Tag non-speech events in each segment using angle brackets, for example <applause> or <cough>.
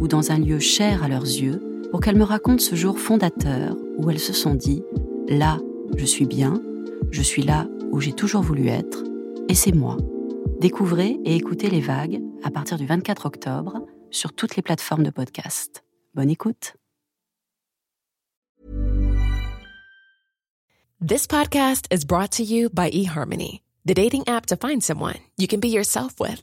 ou dans un lieu cher à leurs yeux pour qu'elles me racontent ce jour fondateur où elles se sont dit ⁇ Là, je suis bien, je suis là où j'ai toujours voulu être, et c'est moi. Découvrez et écoutez les vagues à partir du 24 octobre sur toutes les plateformes de podcast. Bonne écoute. This podcast is brought to you by eHarmony, the dating app to find someone you can be yourself with.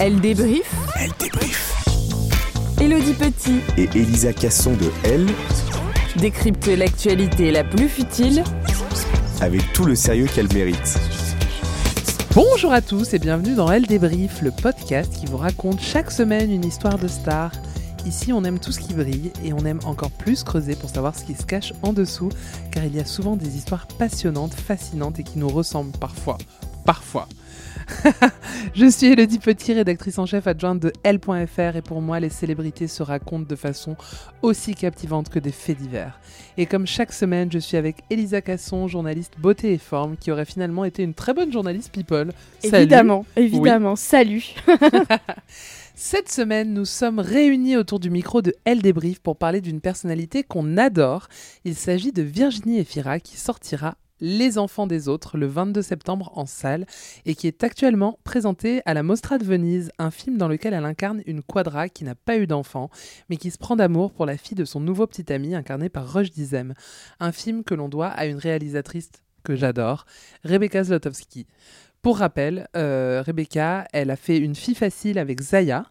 Elle débrief. Elle débrief. Elodie Petit Et Elisa Casson de Elle, décrypte l'actualité la plus futile avec tout le sérieux qu'elle mérite. Bonjour à tous et bienvenue dans Elle Débrief, le podcast qui vous raconte chaque semaine une histoire de star. Ici, on aime tout ce qui brille et on aime encore plus creuser pour savoir ce qui se cache en dessous, car il y a souvent des histoires passionnantes, fascinantes et qui nous ressemblent parfois. Parfois. <laughs> Je suis Elodie Petit, rédactrice en chef adjointe de L.fr et pour moi, les célébrités se racontent de façon aussi captivante que des faits divers. Et comme chaque semaine, je suis avec Elisa Casson, journaliste beauté et forme, qui aurait finalement été une très bonne journaliste people. Salut. Évidemment, évidemment. Salut. <laughs> <laughs> Cette semaine, nous sommes réunis autour du micro de Elle Débrief pour parler d'une personnalité qu'on adore. Il s'agit de Virginie Efira qui sortira les enfants des autres le 22 septembre en salle et qui est actuellement présentée à la Mostra de Venise, un film dans lequel elle incarne une quadra qui n'a pas eu d'enfant mais qui se prend d'amour pour la fille de son nouveau petit ami incarné par Roche Dizem. Un film que l'on doit à une réalisatrice que j'adore, Rebecca Zlotowski. Pour rappel, euh, Rebecca, elle a fait une fille facile avec Zaya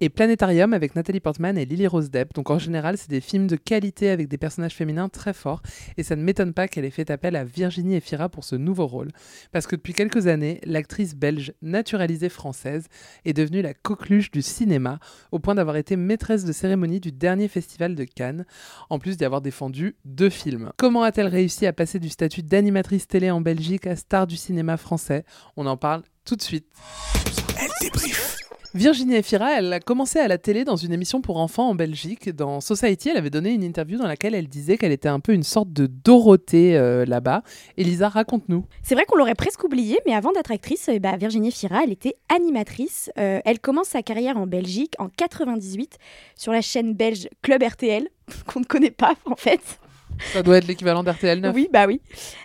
et Planétarium avec Nathalie Portman et Lily Rose Depp. Donc en général, c'est des films de qualité avec des personnages féminins très forts et ça ne m'étonne pas qu'elle ait fait appel à Virginie Efira pour ce nouveau rôle. Parce que depuis quelques années, l'actrice belge naturalisée française est devenue la coqueluche du cinéma au point d'avoir été maîtresse de cérémonie du dernier festival de Cannes, en plus d'y avoir défendu deux films. Comment a-t-elle réussi à passer du statut d'animatrice télé en Belgique à star du cinéma français On en parle tout de suite. Elle débrief. Virginie Efira, elle a commencé à la télé dans une émission pour enfants en Belgique. Dans Society, elle avait donné une interview dans laquelle elle disait qu'elle était un peu une sorte de Dorothée euh, là-bas. Elisa, raconte-nous. C'est vrai qu'on l'aurait presque oublié, mais avant d'être actrice, eh bah, Virginie Fira, elle était animatrice. Euh, elle commence sa carrière en Belgique en 98 sur la chaîne belge Club RTL, <laughs> qu'on ne connaît pas en fait. Ça doit être l'équivalent d'RTL 9. Oui, bah oui.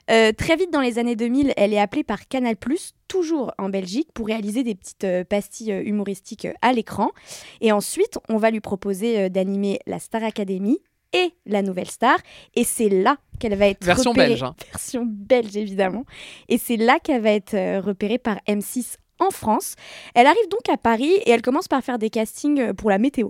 Euh, très vite dans les années 2000, elle est appelée par Canal+, toujours en Belgique, pour réaliser des petites euh, pastilles euh, humoristiques à l'écran. Et ensuite, on va lui proposer d'animer la Star Academy et la Nouvelle Star. Et c'est là qu'elle va être Version repérée- belge, hein. Version belge, évidemment. Et c'est là qu'elle va être repérée par M6 en France. Elle arrive donc à Paris et elle commence par faire des castings euh, pour la météo.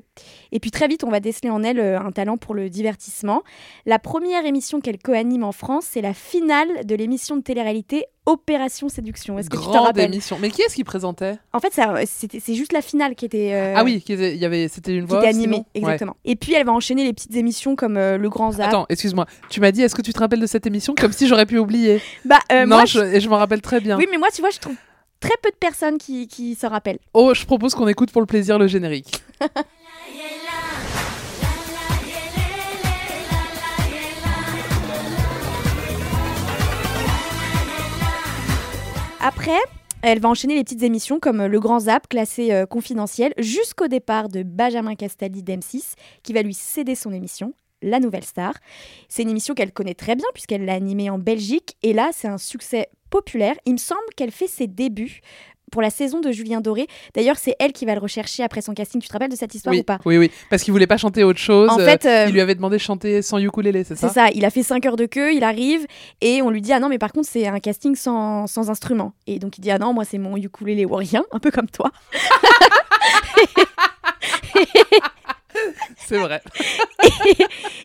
Et puis très vite, on va déceler en elle euh, un talent pour le divertissement. La première émission qu'elle co-anime en France, c'est la finale de l'émission de télé-réalité Opération Séduction. Est-ce que tu te Grande rappelles émission. Mais qui est-ce qui présentait? En fait, euh, c'est juste la finale qui était. euh, Ah oui, qui était- il y avait, c'était une Qui voix. était off, animée, sinon Ouais. exactement. Et puis elle va enchaîner les petites émissions comme euh, Le Grand Zap. Attends, excuse-moi. Tu m'as dit, est-ce que tu te rappelles de cette émission Comme si j'aurais pu oublier? Bah, euh, non, moi, je, je m'en rappelle très bien. Oui, mais moi, tu vois, je trouve très peu de personnes qui, qui se rappellent. Oh, je propose qu'on écoute pour le plaisir le générique. Après, elle va enchaîner les petites émissions comme euh, Le Grand Zap, classé euh, confidentiel, jusqu'au départ de Benjamin Castaldi d'M6, qui va lui céder son émission. La Nouvelle Star. C'est une émission qu'elle connaît très bien puisqu'elle l'a animée en Belgique et là c'est un succès populaire. Il me semble qu'elle fait ses débuts pour la saison de Julien Doré. D'ailleurs c'est elle qui va le rechercher après son casting. Tu te rappelles de cette histoire oui, ou pas? Oui, oui. Parce qu'il voulait pas chanter autre chose. En euh, fait, euh, il lui avait demandé de chanter sans ukulélé, c'est ça C'est ça, il a fait 5 heures de queue, il arrive et on lui dit Ah non, mais par contre, c'est un casting sans, sans instrument. Et donc il dit Ah non, moi c'est mon ukulélé ou rien, un peu comme toi. <laughs> <laughs> <laughs> C'est vrai.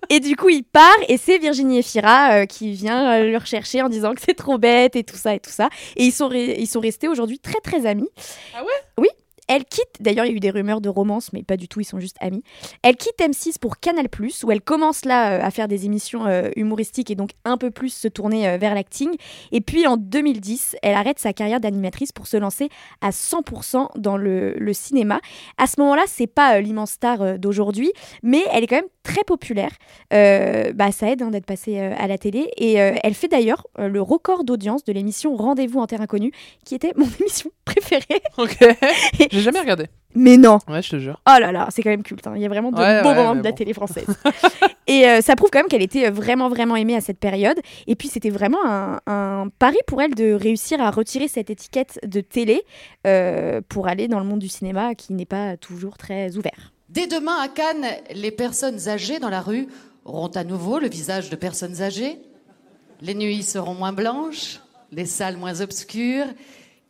Et du coup, il part et c'est Virginie Efira euh, qui vient euh, le rechercher en disant que c'est trop bête et tout ça et tout ça. Et ils sont, ils sont restés aujourd'hui très très amis. Ah ouais? Oui. Elle quitte, d'ailleurs il y a eu des rumeurs de romance, mais pas du tout, ils sont juste amis. Elle quitte M6 pour Canal+, où elle commence là euh, à faire des émissions euh, humoristiques et donc un peu plus se tourner euh, vers l'acting. Et puis en 2010, elle arrête sa carrière d'animatrice pour se lancer à 100% dans le, le cinéma. À ce moment-là, c'est pas l'immense star d'aujourd'hui, mais elle est quand même très populaire. Bah, ça aide hein, d'être passée à la télé. Et elle fait d'ailleurs le record d'audience de l'émission Rendez-vous en terre inconnue, qui était mon <laughs> émission préférée. Ok. J'ai jamais regardé. Mais non Ouais, je te jure. Oh là là, c'est quand même culte. hein. Il y a vraiment de Ouais, beaux ouais, moments de la bon. télé française. <laughs> et euh, ça prouve quand même qu'elle était euh, vraiment, vraiment aimée à cette période. Et puis, c'était vraiment un, un pari pour elle de réussir à retirer cette étiquette de télé euh, pour aller dans le monde du cinéma qui n'est pas toujours très ouvert. Dès demain à Cannes, les personnes âgées dans la rue auront à nouveau le visage de personnes âgées. Les nuits seront moins blanches, les salles moins obscures,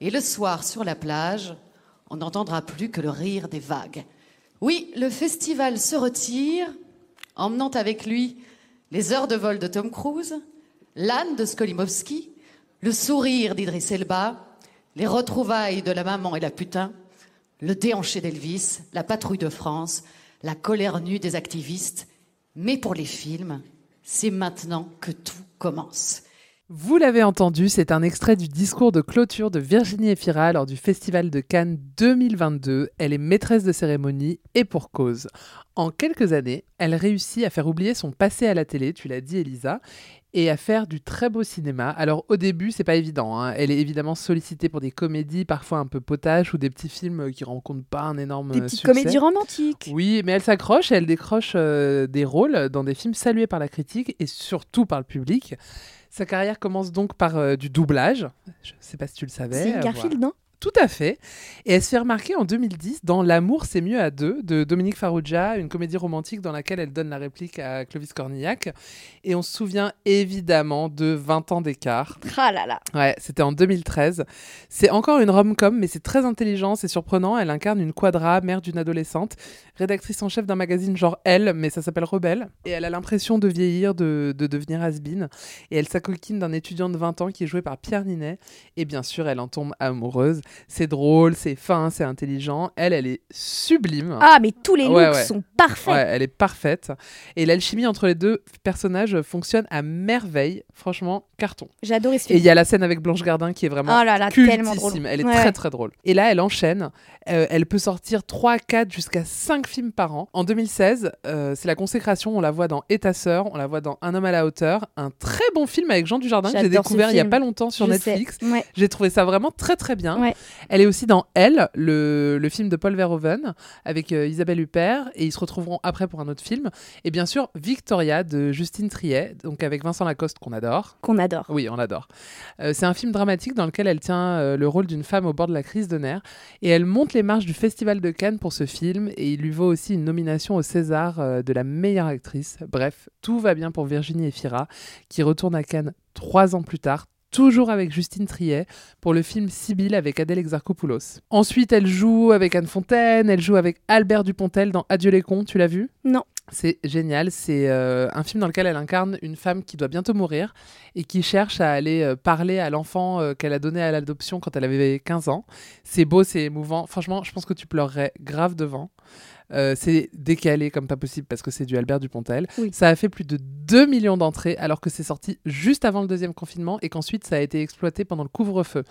et le soir sur la plage, on n'entendra plus que le rire des vagues. Oui, le festival se retire, emmenant avec lui les heures de vol de Tom Cruise, l'âne de Skolimowski, le sourire d'Idriss Elba, les retrouvailles de la maman et la putain, le déhanché d'Elvis, la patrouille de France, la colère nue des activistes. Mais pour les films, c'est maintenant que tout commence. Vous l'avez entendu, c'est un extrait du discours de clôture de Virginie Efira lors du Festival de Cannes 2022. Elle est maîtresse de cérémonie et pour cause. En quelques années, elle réussit à faire oublier son passé à la télé, tu l'as dit Elisa, et à faire du très beau cinéma. Alors au début, c'est pas évident. hein. Elle est évidemment sollicitée pour des comédies parfois un peu potaches ou des petits films qui rencontrent pas un énorme Des petites succès. comédies romantiques. Oui, mais elle s'accroche et elle décroche euh, des rôles dans des films salués par la critique et surtout par le public. Sa carrière commence donc par euh, du doublage. Je sais pas si tu le savais. C'est euh, Garfield, voilà. non? Tout à fait. Et elle se fait remarquer en 2010 dans L'amour c'est mieux à deux de Dominique Farrugia, une comédie romantique dans laquelle elle donne la réplique à Clovis Cornillac. Et on se souvient évidemment de 20 ans d'écart. Ah là là. Ouais, c'était en 2013. C'est encore une rom-com, mais c'est très intelligent, c'est surprenant. Elle incarne une quadra, mère d'une adolescente, rédactrice en chef d'un magazine genre Elle, mais ça s'appelle Rebelle. Et elle a l'impression de vieillir, de, de devenir has-been. Et elle s'acoquine d'un étudiant de 20 ans qui est joué par Pierre Ninet. Et bien sûr, elle en tombe amoureuse. C'est drôle, c'est fin, c'est intelligent. Elle, elle est sublime. Ah, mais tous les looks Ouais, ouais. sont parfaits. Ouais, elle est parfaite. Et l'alchimie entre les deux personnages fonctionne à merveille. Franchement, carton. J'ai adoré ce Et film. il y a la scène avec Blanche Gardin qui est vraiment Oh là là, tellement drôle. Elle est très très drôle. Et là, elle enchaîne. Euh, elle peut sortir 3, 4, jusqu'à 5 films par an. En 2016, euh, c'est la consécration. On la voit dans Et ta sœur, on la voit dans Un homme à la hauteur. Un très bon film avec Jean Dujardin que j'ai J'adore découvert il y a pas longtemps sur Je Netflix. Ouais. J'ai trouvé ça vraiment très très bien. Ouais. Elle est aussi dans Elle, le, le film de Paul Verhoeven avec euh, Isabelle Huppert et ils se retrouveront après pour un autre film. Et bien sûr Victoria de Justine Triet, donc avec Vincent Lacoste qu'on adore. Qu'on adore. Oui, on l'adore. Euh, c'est un film dramatique dans lequel elle tient euh, le rôle d'une femme au bord de la crise de nerfs et elle monte les marches du Festival de Cannes pour ce film et il lui vaut aussi une nomination au César de la meilleure actrice. Bref, tout va bien pour Virginie Efira qui retourne à Cannes trois ans plus tard toujours avec Justine Triet, pour le film Sibylle avec Adèle Exarchopoulos. Ensuite, elle joue avec Anne Fontaine, elle joue avec Albert Dupontel dans Adieu les cons, tu l'as vu? Non. C'est génial, c'est euh, un film dans lequel elle incarne une femme qui doit bientôt mourir et qui cherche à aller euh, parler à l'enfant euh, qu'elle a donné à l'adoption quand elle avait 15 ans. C'est beau, c'est émouvant. Franchement, je pense que tu pleurerais grave devant. Euh, c'est décalé comme pas possible parce que c'est du Albert Dupontel. Oui. Ça a fait plus de 2 millions d'entrées alors que c'est sorti juste avant le deuxième confinement et qu'ensuite ça a été exploité pendant le couvre-feu.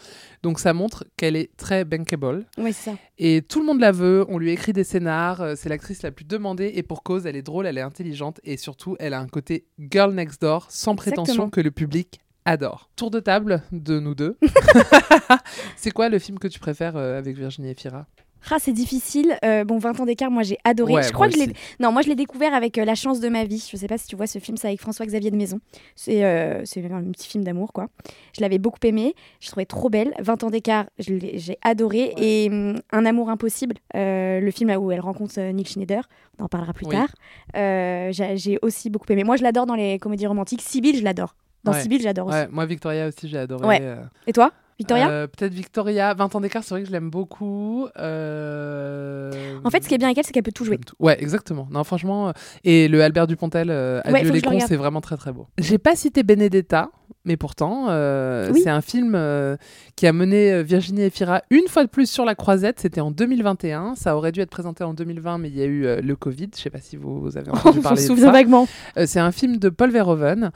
Donc ça montre qu'elle est très bankable. Oui, c'est ça. Et tout le monde la veut, on lui écrit des scénars, euh, c'est l'actrice la plus demandée et pour cause, elle est drôle, elle est intelligente et surtout, elle a un côté girl next door sans prétention Exactement. que le public adore. Tour de table de nous deux. <laughs> c'est quoi le film que tu préfères euh, avec Virginie Efira? Ah, c'est difficile. Euh, bon, 20 ans d'écart, moi j'ai adoré. Ouais, je crois que je l'ai. Non, moi je l'ai découvert avec euh, La chance de ma vie. Je sais pas si tu vois ce film, c'est avec François-Xavier de Maison. C'est euh, c'est un petit film d'amour, quoi. Je l'avais beaucoup aimé. Je trouvais trop belle. 20 ans d'écart, j'ai adoré. Et hum, Un amour impossible, euh, le film là où elle rencontre euh, Nick Schneider. On en parlera plus Oui. tard. Euh, j'ai j'ai aussi beaucoup aimé. Moi, je l'adore dans les comédies romantiques. Sibyl, je l'adore. Dans Ouais. Sibyl, j'adore aussi. Ouais, moi Victoria aussi j'ai adoré. Ouais. euh, Et toi, Victoria euh, Peut-être Victoria, 20 ans d'écart, c'est vrai que je l'aime beaucoup. Euh, En fait, ce qui est bien avec elle, c'est qu'elle peut tout jouer. Tout. Ouais, exactement. Non, franchement. euh, Et le Albert Dupontel, euh, Ouais, Adieu les cons, c'est vraiment très très beau. J'ai pas cité Benedetta, mais pourtant, euh, Oui. c'est un film euh, qui a mené euh, Virginie Efira une fois de plus sur la croisette. C'était en 2021. Ça aurait dû être présenté en 2020, mais il y a eu euh, le Covid. Je sais pas si vous, vous avez <laughs> entendu parler de ça. vaguement. C'est un film de Paul Verhoeven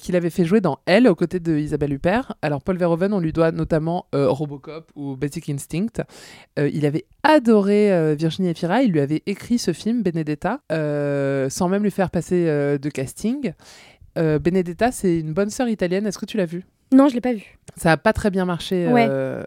qu'il avait fait jouer dans Elle aux côtés de Isabelle Huppert. Alors Paul Verhoeven, on lui doit notamment Robocop ou Basic Instinct. Il avait adoré Virginie Efira. Il lui avait écrit ce film Benedetta sans même lui faire passer de casting. Euh, Benedetta, c'est une bonne sœur italienne. Est-ce que tu l'as vu Non, je l'ai pas vu. ça n'a pas très bien marché Ouais. euh,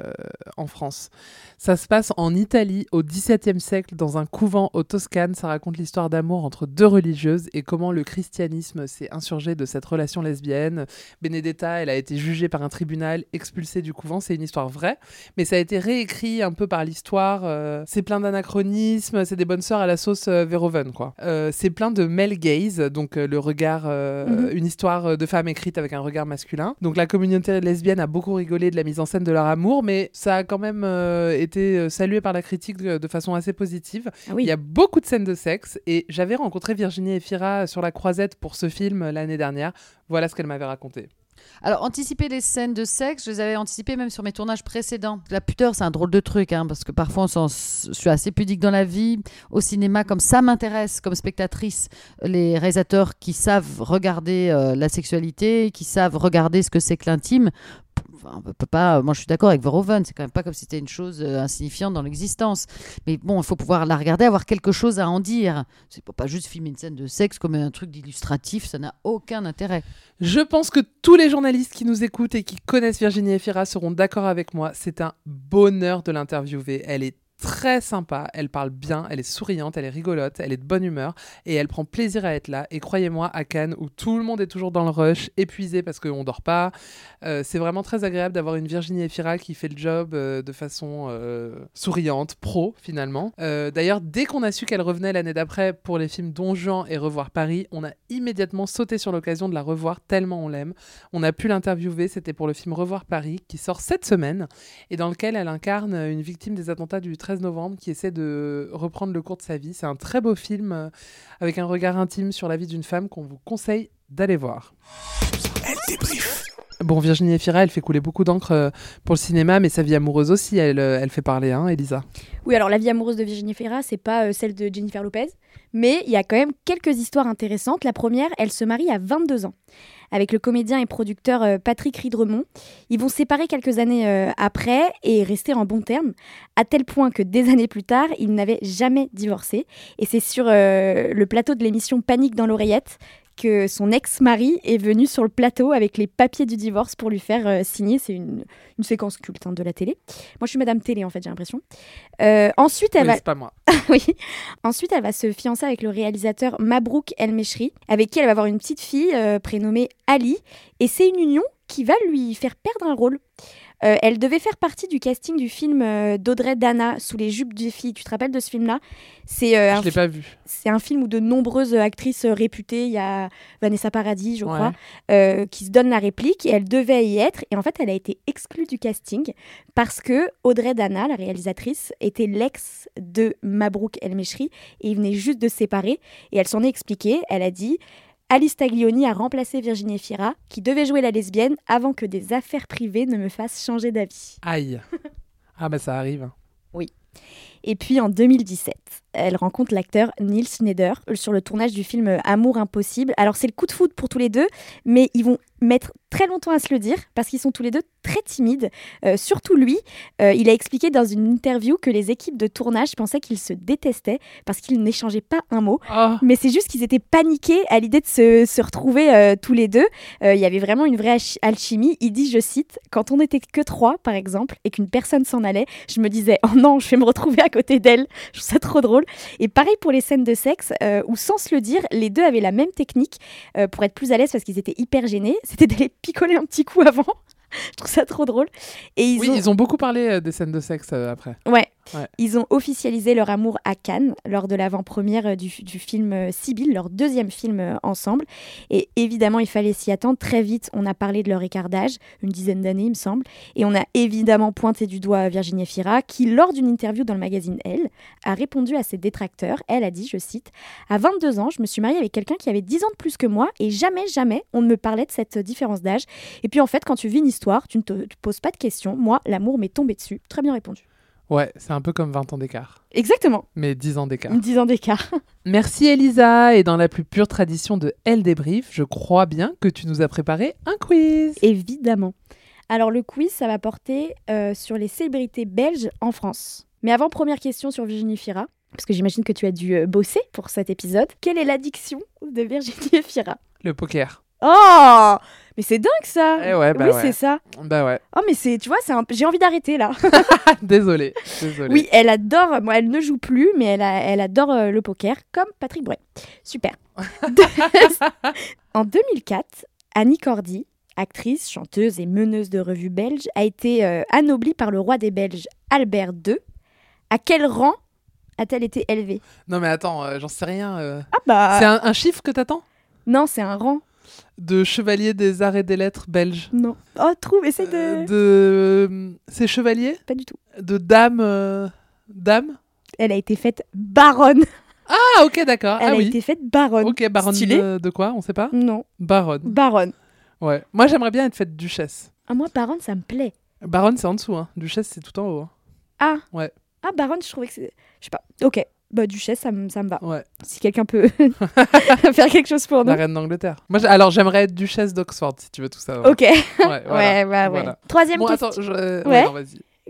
en France. Ça se passe en Italie au XVIIe siècle, dans un couvent au Toscane. Ça raconte l'histoire d'amour entre deux religieuses et comment le christianisme s'est insurgé de cette relation lesbienne. Benedetta, elle a été jugée par un tribunal, expulsée du couvent. C'est une histoire vraie, mais ça a été réécrit un peu par l'histoire. euh, c'est plein d'anachronismes, c'est des bonnes sœurs à la sauce euh, Verhoeven, quoi. Euh, c'est plein de male gaze, donc le regard, Mhm. une histoire de femme écrite avec un regard masculin. Donc la communauté lesbienne a beaucoup rigolé de la mise en scène de leur amour, mais ça a quand même euh, été euh, salué par la critique de, de façon assez positive. Ah oui. Il y a beaucoup de scènes de sexe et j'avais rencontré Virginie Efira sur la croisette pour ce film euh, l'année dernière. Voilà ce qu'elle m'avait raconté. Alors, anticiper les scènes de sexe, je les avais anticipées même sur mes tournages précédents. La pudeur, c'est un drôle de truc, hein, parce que parfois, on je suis assez pudique dans la vie. Au cinéma, comme ça m'intéresse, comme spectatrice, les réalisateurs qui savent regarder euh, la sexualité, qui savent regarder ce que c'est que l'intime. Moi, je suis d'accord avec Verhoeven, c'est quand même pas comme si c'était une chose euh, insignifiante dans l'existence. Mais bon, il faut pouvoir la regarder, avoir quelque chose à en dire. C'est pas juste filmer une scène de sexe comme un truc d'illustratif, ça n'a aucun intérêt. Je pense que tous les journalistes qui nous écoutent et qui connaissent Virginie Efira seront d'accord avec moi. C'est un bonheur de l'interviewer. Elle est très sympa, elle parle bien, elle est souriante, elle est rigolote, elle est de bonne humeur et elle prend plaisir à être là. Et croyez-moi, à Cannes, où tout le monde est toujours dans le rush, épuisé parce qu'on dort pas, euh, c'est vraiment très agréable d'avoir une Virginie Efira qui fait le job euh, de façon euh, souriante, pro finalement. D'ailleurs, dès qu'on a su qu'elle revenait l'année d'après pour les films Don Juan et Revoir Paris, on a immédiatement sauté sur l'occasion de la revoir tellement on l'aime. On a pu l'interviewer, c'était pour le film Revoir Paris qui sort cette semaine et dans lequel elle incarne une victime des attentats du 13 novembre qui essaie de reprendre le cours de sa vie. C'est un très beau film euh, avec un regard intime sur la vie d'une femme qu'on vous conseille d'aller voir. Elle. Bon, Virginie Efira, elle fait couler beaucoup d'encre euh, pour le cinéma, mais sa vie amoureuse aussi, elle, euh, elle fait parler, hein, Elisa. Oui, alors la vie amoureuse de Virginie Ferra, c'est pas euh, celle de Jennifer Lopez, mais il y a quand même quelques histoires intéressantes. La première, elle se marie à 22 ans avec le comédien et producteur Patrick Ridremont. Ils vont se séparer quelques années après et rester en bons termes, à tel point que des années plus tard, ils n'avaient jamais divorcé. Et c'est sur le plateau de l'émission Panique dans l'oreillette que son ex-mari est venu sur le plateau avec les papiers du divorce pour lui faire euh, signer. C'est une, une séquence culte hein, de la télé. Moi, je suis Madame Télé, en fait, j'ai l'impression. Euh, ensuite, elle Oui, va... c'est pas moi. <laughs> oui. Ensuite, elle va se fiancer avec le réalisateur Mabrouk El Meshri, avec qui elle va avoir une petite fille euh, prénommée Ali. Et c'est une union qui va lui faire perdre un rôle. Euh, elle devait faire partie du casting du film euh, d'Audrey Dana, Sous les jupes des filles. Tu te rappelles de ce film-là? C'est euh, Je l'ai pas vu. c'est un film où de nombreuses actrices réputées, il y a Vanessa Paradis, je crois, qui se donnent la réplique et elle devait y être. Et en fait, elle a été exclue du casting parce que Audrey Dana, la réalisatrice, était l'ex de Mabrouk El Meshri et ils venaient juste de se séparer. Et elle s'en est expliquée. Elle a dit. Alice Taglioni a remplacé Virginie Fira, qui devait jouer la lesbienne avant que des affaires privées ne me fassent changer d'avis. Aïe. Ah bah ça arrive. Oui. Et puis en 2017, elle rencontre l'acteur Neil Schneider sur le tournage du film Amour impossible. Alors c'est le coup de foudre pour tous les deux, mais ils vont mettre très longtemps à se le dire parce qu'ils sont tous les deux très timides. Euh, surtout lui, euh, il a expliqué dans une interview que les équipes de tournage pensaient qu'ils se détestaient parce qu'ils n'échangeaient pas un mot. Oh. Mais c'est juste qu'ils étaient paniqués à l'idée de se, se retrouver euh, tous les deux. Il y avait vraiment une vraie alchi- alchimie. Il dit, je cite, quand on n'était que trois, par exemple, et qu'une personne s'en allait, je me disais, oh non, je vais me retrouver à côté d'elle. Je trouve ça trop drôle. Et pareil pour les scènes de sexe, euh, où sans se le dire, les deux avaient la même technique euh, pour être plus à l'aise parce qu'ils étaient hyper gênés. C'était d'aller picoler un petit coup avant. Je trouve ça trop drôle. Et ils oui, ont... ils ont beaucoup parlé euh, des scènes de sexe euh, après. Ouais. Ouais. Ils ont officialisé leur amour à Cannes lors de l'avant-première euh, du, du film Sibylle, leur deuxième film ensemble. Et évidemment, il fallait s'y attendre. Très vite, on a parlé de leur écart d'âge, une dizaine d'années, il me semble. Et on a évidemment pointé du doigt Virginie Fira, qui, lors d'une interview dans le magazine Elle, a répondu à ses détracteurs. Elle a dit, je cite, À 22 ans, je me suis mariée avec quelqu'un qui avait 10 ans de plus que moi et jamais, jamais, on ne me parlait de cette différence d'âge. Et puis en fait, quand tu vis une histoire, tu ne te, te poses pas de questions. Moi, l'amour m'est tombé dessus. Très bien répondu. Ouais, c'est un peu comme 20 ans d'écart. Exactement. Mais 10 ans d'écart. 10 ans d'écart. <laughs> Merci Elisa. Et dans la plus pure tradition de Elle débrief, je crois bien que tu nous as préparé un quiz. Évidemment. Alors le quiz, ça va porter euh, sur les célébrités belges en France. Mais avant, première question sur Virginie Fira, parce que j'imagine que tu as dû euh, bosser pour cet épisode. Quelle est l'addiction de Virginie Fira? Le poker. Oh Mais c'est dingue ça Eh ouais, bah Oui, ouais. c'est ça. Bah ouais. Oh mais c'est, tu vois, c'est un... j'ai envie d'arrêter là. <laughs> désolé. Désolé. Oui, elle adore. Moi, elle ne joue plus, mais elle, a- elle adore euh, le poker, comme Patrick Bruel. Super. <laughs> en 2004, Annie Cordy, actrice, chanteuse et meneuse de revue belge, a été euh, anoblie par le roi des Belges, Albert II. À quel rang a-t-elle été élevée? Non mais attends, euh, j'en sais rien. euh. Ah bah. C'est un, un chiffre que t'attends? Non, c'est un rang. De chevalier des arts et des lettres belges. Non. Oh, trouve, essaye de. Euh, de... C'est chevalier? Pas du tout. De dame... euh, Dame? Elle a été faite baronne. Ah ok d'accord. Elle ah a oui. été faite baronne. Ok, baronne Stylé. de, de quoi? On sait pas? Non, Baronne. baronne. Ouais. Moi j'aimerais bien être faite duchesse. Ah, moi, baronne, ça me plaît. Baronne c'est en dessous, hein. Duchesse c'est tout en haut. hein. Ah. Ouais. Ah, baronne, je trouvais que c'est. Je sais pas. Ok. Bah, duchesse, ça me ça me va. Ouais. Si quelqu'un peut <laughs> faire quelque chose pour nous. La reine d'Angleterre. Moi alors j'aimerais être duchesse d'Oxford si tu veux tout savoir. Ok. Ouais, <laughs> Ouais, voilà. ouais, ouais. Voilà. Troisième Bon, question. attends, je... Ouais.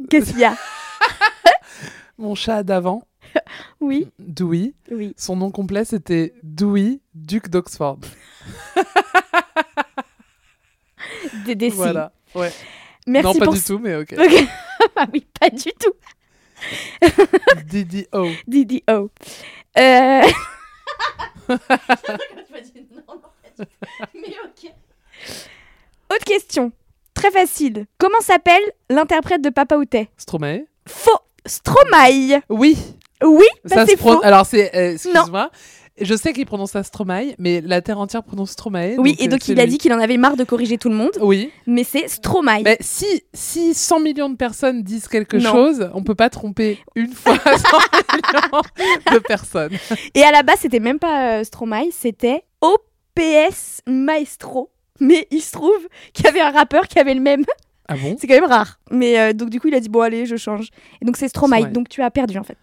Qu'est-ce qu'il y a <laughs> Mon chat d'avant, Oui. Dewey, Oui. son nom complet c'était Dewey, duc d'Oxford. Des décis. Voilà. Ouais. Merci non, pas pour du tout, mais ok. Ok. ah oui, pas du tout. <laughs> DDO. DDO. Euh... Mais <laughs> ok. Autre question. Très facile. Comment s'appelle l'interprète de Papa Outé Stromae. Faux. Stromae. Oui. Oui, Ça bah se c'est pron- faux. Alors c'est, euh, excuse-moi, je sais qu'il prononce ça Stromae, mais la terre entière prononce Stromae. Oui, et euh, donc c'est il a dit qu'il en avait marre de corriger tout le monde. Oui. Mais c'est Stromae. Mais si, si 100 millions de personnes disent quelque Non. chose, on peut pas tromper une fois <laughs> 100 millions de personnes. Et à la base, c'était même pas euh, Stromae, c'était OPS Maestro. Mais il se trouve qu'il y avait un rappeur qui avait le même. Ah bon? C'est quand même rare. Mais euh, donc du coup, il a dit bon allez, je change. Et donc c'est. Stromae. Donc tu as perdu en fait.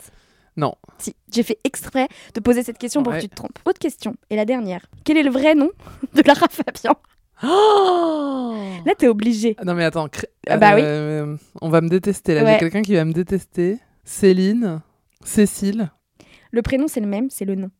Non. Si, j'ai fait exprès de poser cette question pour Ouais. que tu te trompes. Autre question, et la dernière. Quel est le vrai nom <laughs> de Lara Fabian Oh Là, t'es obligé. non mais attends, Ah bah oui. euh, on va me détester là. Ouais. J'ai quelqu'un qui va me détester. Céline, Cécile. Le prénom, c'est le même, c'est le nom.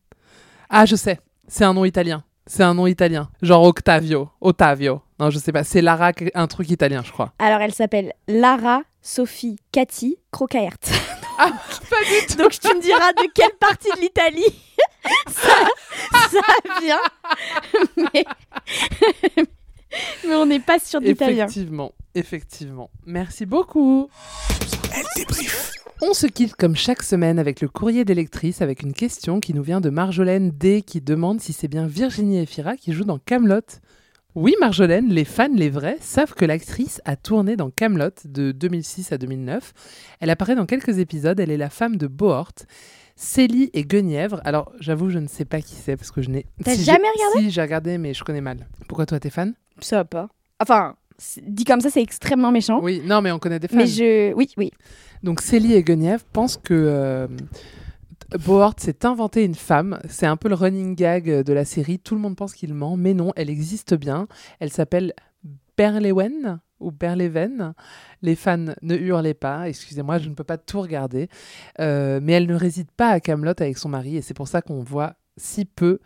Ah, je sais. C'est un nom italien. C'est un nom italien. Genre Octavio. Ottavio. Non, je sais pas. C'est Lara, un truc italien, je crois. Alors, elle s'appelle Lara Sophie Cathy Crocaert. <laughs> Ah, pas du tout. Donc, tu me diras de quelle partie de l'Italie <laughs> ça, ça vient. mais... mais on n'est pas sur d'italien. Effectivement, effectivement. Merci beaucoup. Elle débrief. On se quitte comme chaque semaine avec le courrier des lectrices avec une question qui nous vient de Marjolaine D qui demande si c'est bien Virginie Efira qui joue dans Camelot. Oui, Marjolaine, les fans, les vrais, savent que l'actrice a tourné dans Camelot de 2006 à 2009. Elle apparaît dans quelques épisodes, elle est la femme de Bohort. Célie et Guenièvre. Alors, j'avoue, je ne sais pas qui c'est parce que je n'ai. T'as Si jamais regardé? Si, j'ai regardé, mais je connais mal. Pourquoi toi, t'es fan? Ça va pas. Enfin, dit comme ça, c'est extrêmement méchant. Oui, non, mais on connaît des fans. Mais je. Oui, oui. Donc Célie et Guenièvre pensent que euh, Bohort s'est inventé une femme. C'est un peu le running gag de la série. Tout le monde pense qu'il ment, mais non, elle existe bien. Elle s'appelle Berlewen ou Berleven. Les fans ne hurlez pas. Excusez-moi, je ne peux pas tout regarder. Euh, mais elle ne réside pas à Camelot avec son mari et c'est pour ça qu'on voit si peu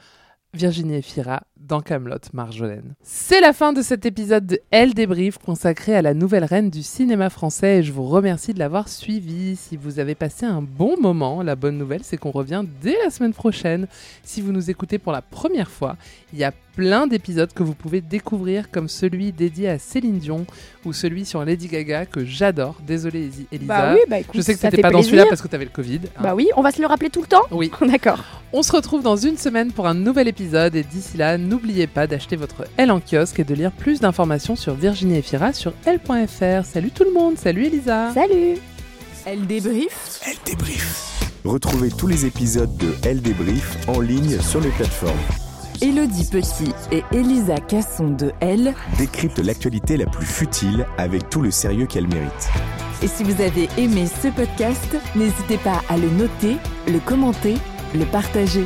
Virginie Efira dans Camelot, Marjolaine. C'est la fin de cet épisode de Elle débrief consacré à la nouvelle reine du cinéma français et je vous remercie de l'avoir suivi. Si vous avez passé un bon moment, la bonne nouvelle c'est qu'on revient dès la semaine prochaine. Si vous nous écoutez pour la première fois, il y a plein d'épisodes que vous pouvez découvrir comme celui dédié à Céline Dion ou celui sur Lady Gaga que j'adore. Désolée Elisa. Bah oui, bah écoute, je sais que t'étais pas dans celui-là parce que t'avais le Covid. hein. Bah oui, on va se le rappeler tout le temps Oui. <laughs> D'accord. On se retrouve dans une semaine pour un nouvel épisode et d'ici là, n'oubliez pas d'acheter votre L en kiosque et de lire plus d'informations sur Virginie Efira sur L.fr. Salut tout le monde, salut Elisa. Salut. Elle débrief. Elle débrief. Retrouvez tous les épisodes de Elle débrief en ligne sur les plateformes. Elodie Petit et Elisa Casson de Elle. Décrypte l'actualité la plus futile avec tout le sérieux qu'elle mérite. Et si vous avez aimé ce podcast, n'hésitez pas à le noter, le commenter, le partager.